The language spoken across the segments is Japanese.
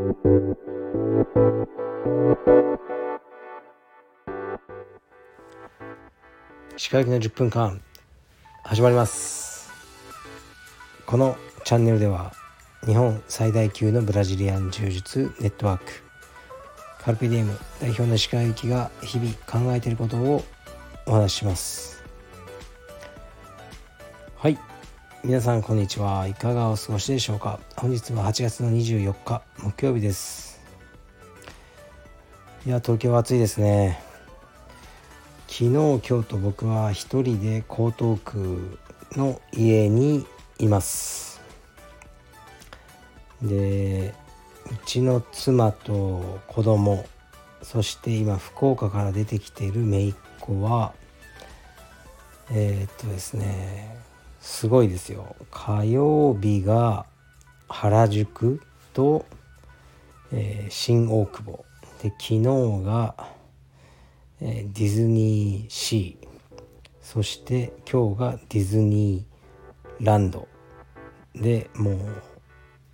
歯科行きの10分間始まります。このチャンネルでは日本最大級のブラジリアン柔術ネットワークカルピディエム代表の歯科行きが日々考えていることをお話しします。はい。皆さんこんにちは。いかがお過ごしでしょうか。本日は8月の24日。木曜日です。いや東京は暑いですね。昨日今日と僕は一人で江東区の家にいます。でうちの妻と子供そして今福岡から出てきている姪っ子はえー、っとですねすごいですよ。火曜日が原宿と、えー、新大久保。で昨日が、えー、ディズニーシー。そして今日がディズニーランド。でもう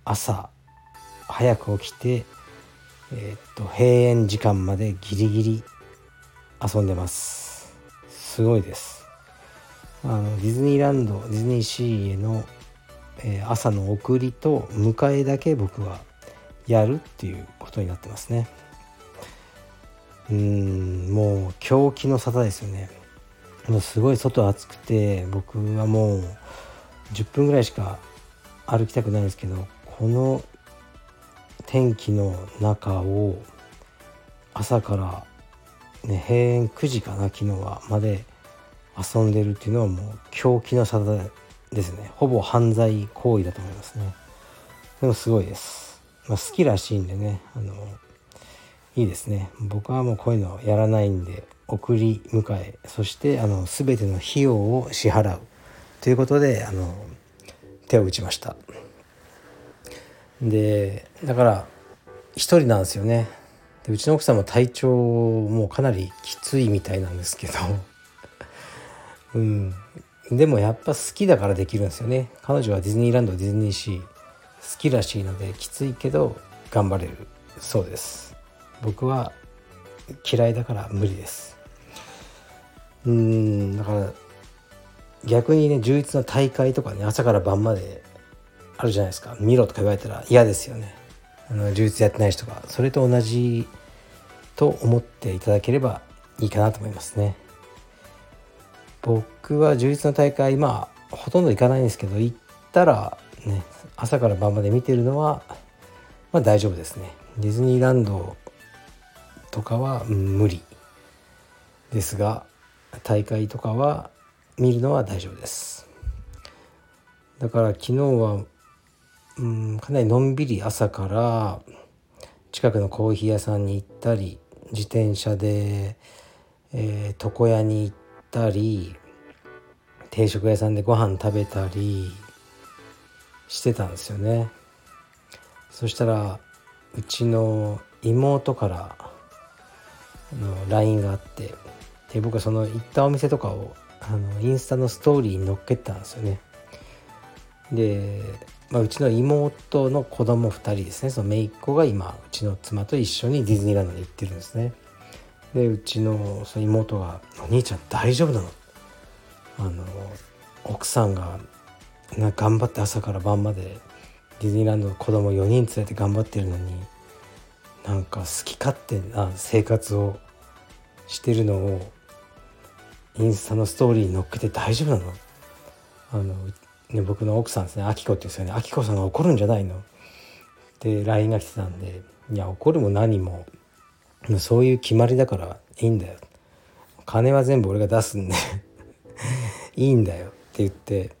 朝早く起きてえー、っと閉園時間までギリギリ遊んでます。すごいです。あのディズニーランドディズニーシーへの、えー、朝の送りと迎えだけ僕はやるっていうことになってますね。うんもう狂気の沙汰ですよね。もうすごい外暑くて僕はもう10分ぐらいしか歩きたくないんですけどこの天気の中を朝からね閉園9時かな昨日はまで遊んでるっていうのはもう狂気の沙汰ですね。ほぼ犯罪行為だと思いますね。でもすごいです、まあ、好きらしいんでねあのいいですね。僕はもうこういうのやらないんで送り迎えそしてあの全ての費用を支払う。ということであの手を打ちました。でだから一人なんですよね。でうちの奥さんも体調もかなりきついみたいなんですけど。うん。でもやっぱ好きだからできるんですよね。彼女はディズニーランドディズニーシー。好きらしいのできついけど頑張れる。そうです。僕は嫌いだから無理です。うんだから逆にね充実の大会とかね朝から晩まであるじゃないですか。見ろとか言われたら嫌ですよね。あの充実やってない人が。それと同じと思っていただければいいかなと思いますね。僕は充実の大会まあほとんど行かないんですけど行ったらね朝から晩まで見てるのはまあ大丈夫ですね。ディズニーランドとかは無理。ですが大会とかは見るのは大丈夫です。だから昨日はうんかなりのんびり朝から近くのコーヒー屋さんに行ったり自転車で、えー、床屋に行ったり定食屋さんでご飯食べたりしてたんですよね。そしたらうちの妹からの LINE があってで僕はその行ったお店とかをあのインスタのストーリーに載っけたんですよね。で、まあ、うちの妹の子供2人ですね。その姪っ子が今うちの妻と一緒にディズニーランドに行ってるんですね。でうちのその妹が「お兄ちゃん大丈夫なの?」あの奥さんがな頑張って朝から晩までディズニーランドの子供4人連れて頑張ってるのになんか好き勝手な生活をしてるのをインスタのストーリーに載っけて大丈夫なの？あの、ね、僕の奥さんですね。あきこって言うんですよねあきこさんが怒るんじゃないの？で LINE が来てたんでいや怒るも何も。そういう決まりだからいいんだよ。金は全部俺が出すんで。いいんだよ。って言って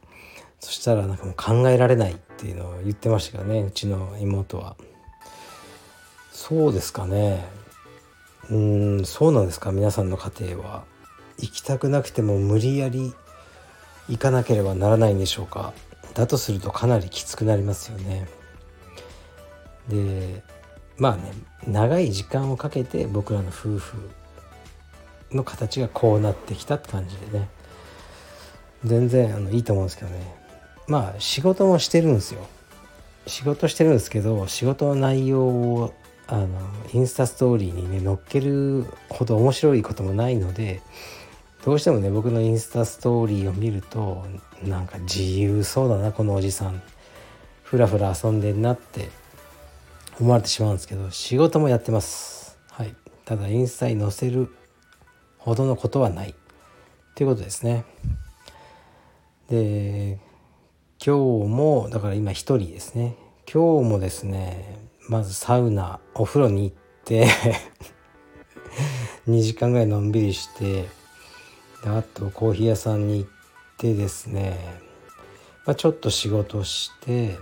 そしたらなんかもう考えられないっていうのを言ってましたからねうちの妹は。そうですかね。うんそうなんですか。皆さんの家庭は。行きたくなくても無理やり行かなければならないんでしょうか。だとするとかなりきつくなりますよね。でまあね長い時間をかけて僕らの夫婦の形がこうなってきたって感じでね。全然あのいいと思うんですけどね。まあ仕事もしてるんですよ。仕事してるんですけど仕事の内容をあのインスタストーリーにね載っけるほど面白いこともないのでどうしてもね僕のインスタストーリーを見るとなんか自由そうだなこのおじさん。ふらふら遊んでんなって思われてしまうんですけど仕事もやってます。はい。ただインスタに載せるほどのことはない。ということですね。で今日もだから今一人ですね。今日もですねまずサウナお風呂に行って 2時間ぐらいのんびりしてあとコーヒー屋さんに行ってですね、まあ、ちょっと仕事して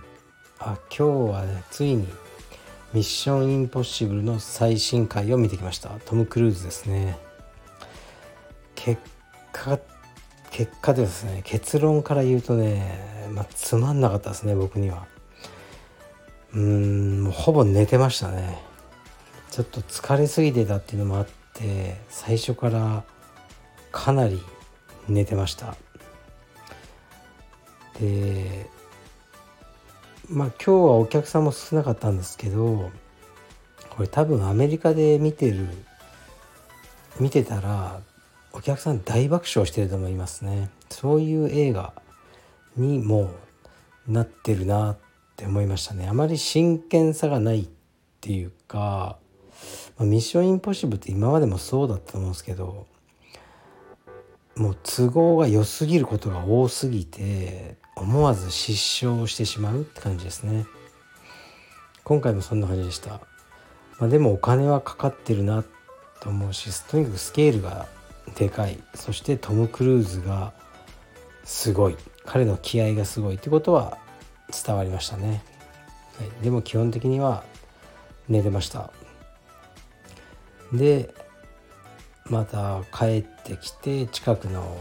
あ今日はねついに「ミッションインポッシブル」の最新回を見てきました。トム・クルーズですね。結果結果ですね結論から言うとね、まあ、つまんなかったですね僕には。うんもうほぼ寝てましたね。ちょっと疲れすぎてたっていうのもあって最初からかなり寝てました。でまあ今日はお客さんも少なかったんですけどこれ多分アメリカで見てる見てたらお客さん大爆笑してると思いますね。そういう映画にもなってるなって思いましたね。あまり真剣さがないっていうか、ま、ミッションインポッシブルって今までもそうだったと思うんですけどもう都合が良すぎることが多すぎて思わず失笑してしまうって感じですね。今回もそんな感じでした、まあ、でもお金はかかってるなと思うしとにかくスケールがでかい。そしてトム・クルーズがすごい。彼の気合がすごいってことは伝わりましたね、はい、でも基本的には寝てました。でまた帰ってきて近くの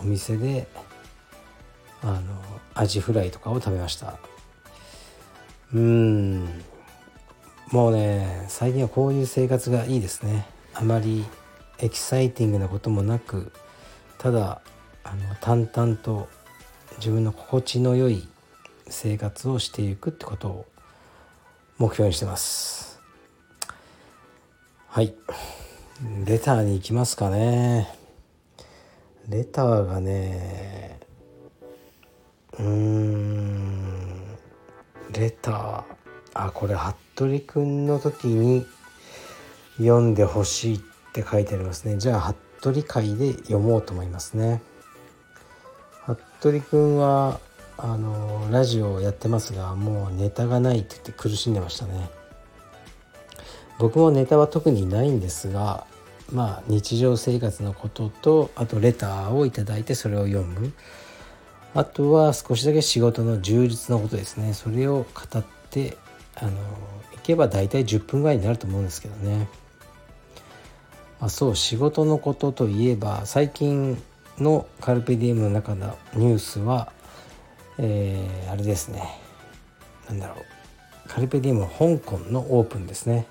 お店であのアジフライとかを食べました。うん。もうね最近はこういう生活がいいですね。あまりエキサイティングなこともなくただあの淡々と自分の心地の良い生活をしていくってことを目標にしてます。はい。レターに行きますかね。レターがねうーんレター。あこれ服部くんの時に読んでほしいってって書いてありますね。じゃあ服部会で読もうと思いますね。服部くんはあのラジオをやってますがもうネタがないって言って苦しんでましたね。僕もネタは特にないんですがまあ日常生活のこととあとレターを頂いてそれを読む。あとは少しだけ仕事の充実のことですね。それを語ってあのいけば大体10分ぐらいになると思うんですけどね。あそう仕事のことといえば最近のカルペディエムの中のニュースは、えー、あれですね。何だろう。カルペディエム香港のオープンですね。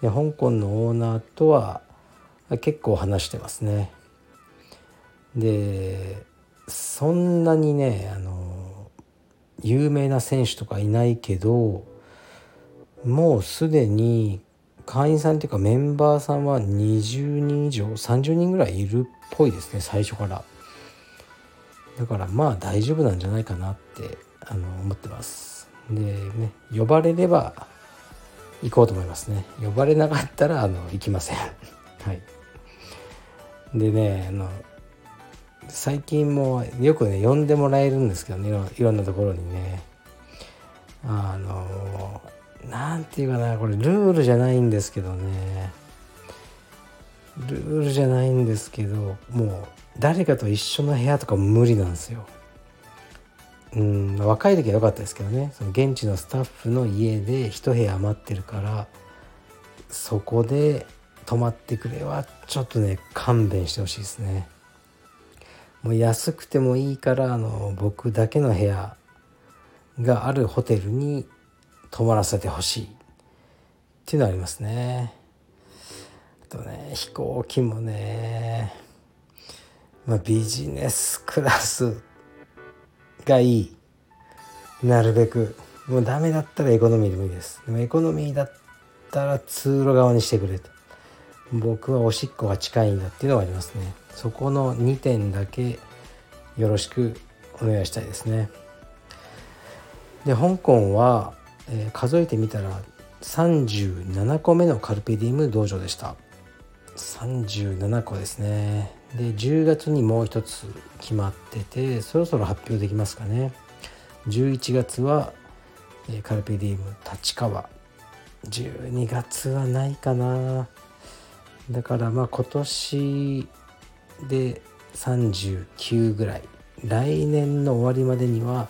で香港のオーナーとは結構話してますね。でそんなにねあの有名な選手とかいないけどもうすでに会員さんっていうかメンバーさんは20人以上30人ぐらいいるっぽいですね最初から。だからまあ大丈夫なんじゃないかなってあの思ってます。でね呼ばれれば行こうと思いますね。呼ばれなかったらあの行きません。はい。でねあの最近もよくね呼んでもらえるんですけどねいろんなところにね。あの何て言うかなこれルールじゃないんですけどねルールじゃないんですけどもう誰かと一緒の部屋とか無理なんですよ。うん若い時は良かったですけどねその現地のスタッフの家で一部屋余ってるからそこで泊まってくれはちょっとね勘弁してほしいですね。もう安くてもいいからあの僕だけの部屋があるホテルに泊まらせてほしい。っていうのはありますね。あとね飛行機もね、まあ、ビジネスクラスがいい。なるべく。もうダメだったらエコノミーでもいいです。でもエコノミーだったら通路側にしてくれと。僕はおしっこが近いんだっていうのがありますね。そこの2点だけよろしくお願いしたいですね。で香港は、えー、数えてみたら37個目のカルペディウム道場でした。37個ですね。で10月にもう一つ決まっててそろそろ発表できますかね。11月はえカルペディウム立川。12月はないかな。だからまあ今年で39ぐらい。来年の終わりまでには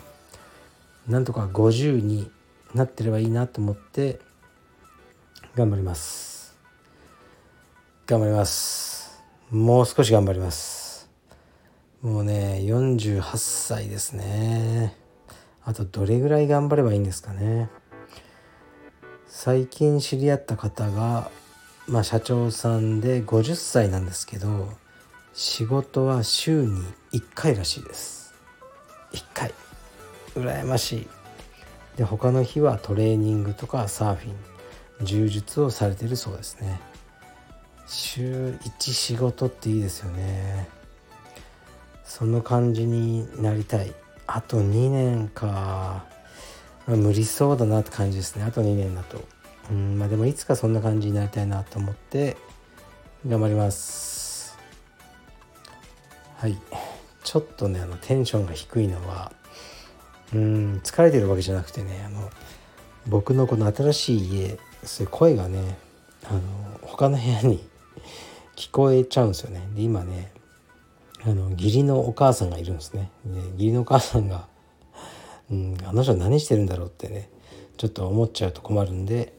なんとか50になってればいいなと思って頑張ります。頑張ります。もう少し頑張ります。もうね48歳ですね。あとどれぐらい頑張ればいいんですかね。最近知り合った方がまあ社長さんで50歳なんですけど仕事は週に1回らしいです。1回。羨ましい。で他の日はトレーニングとかサーフィン柔術をされてるそうですね。週1仕事っていいですよね。その感じになりたい。あと2年か、無理そうだなって感じですね。あと2年だと。うんまあでもいつかそんな感じになりたいなと思って頑張ります。はい。ちょっとねあのテンションが低いのはうん疲れてるわけじゃなくてねあの僕のこの新しい家そういう声がねあの他の部屋に 聞こえちゃうんですよね。で今ねあの義理のお母さんがいるんですね。で義理のお母さんが、うん、あの人何してるんだろうってねちょっと思っちゃうと困るんで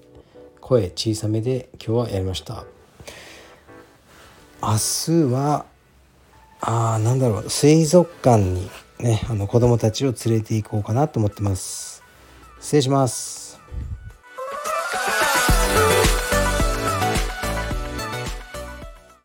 声小さめで今日はやりました。明日はあなんだろう水族館にねあの子供たちを連れて行こうかなと思ってます。失礼します。